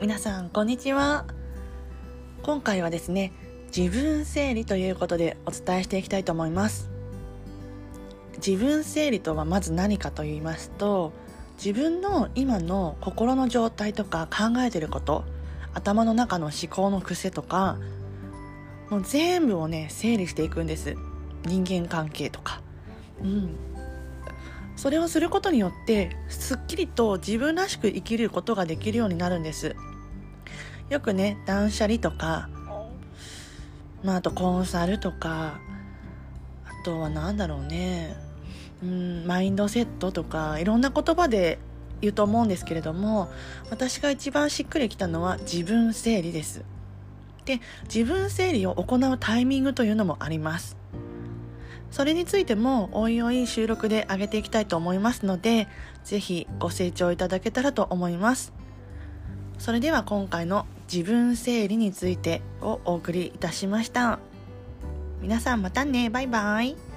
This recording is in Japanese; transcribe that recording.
皆さんこんにちは。今回はですね自分整理ということでお伝えしていきたいと思います。自分整理とはまず何かと言いますと自分の今の心の状態とか考えてること頭の中の思考の癖とかもう全部をね整理していくんです。人間関係とか。うん。それをすることによってすっきりと自分らしく生きることができるようになるんです。よくね断捨離とかまああとコンサルとかあとは何だろうね。うんマインドセットとかいろんな言葉で言うと思うんですけれども私が一番しっくりきたのは自分整理です。で自分整理を行うタイミングというのもあります。それについてもおいおい収録で上げていきたいと思いますので是非ご清聴いただけたらと思います。それでは今回の自分整理についてをお送りいたしました。皆さんまたね。バイバイ。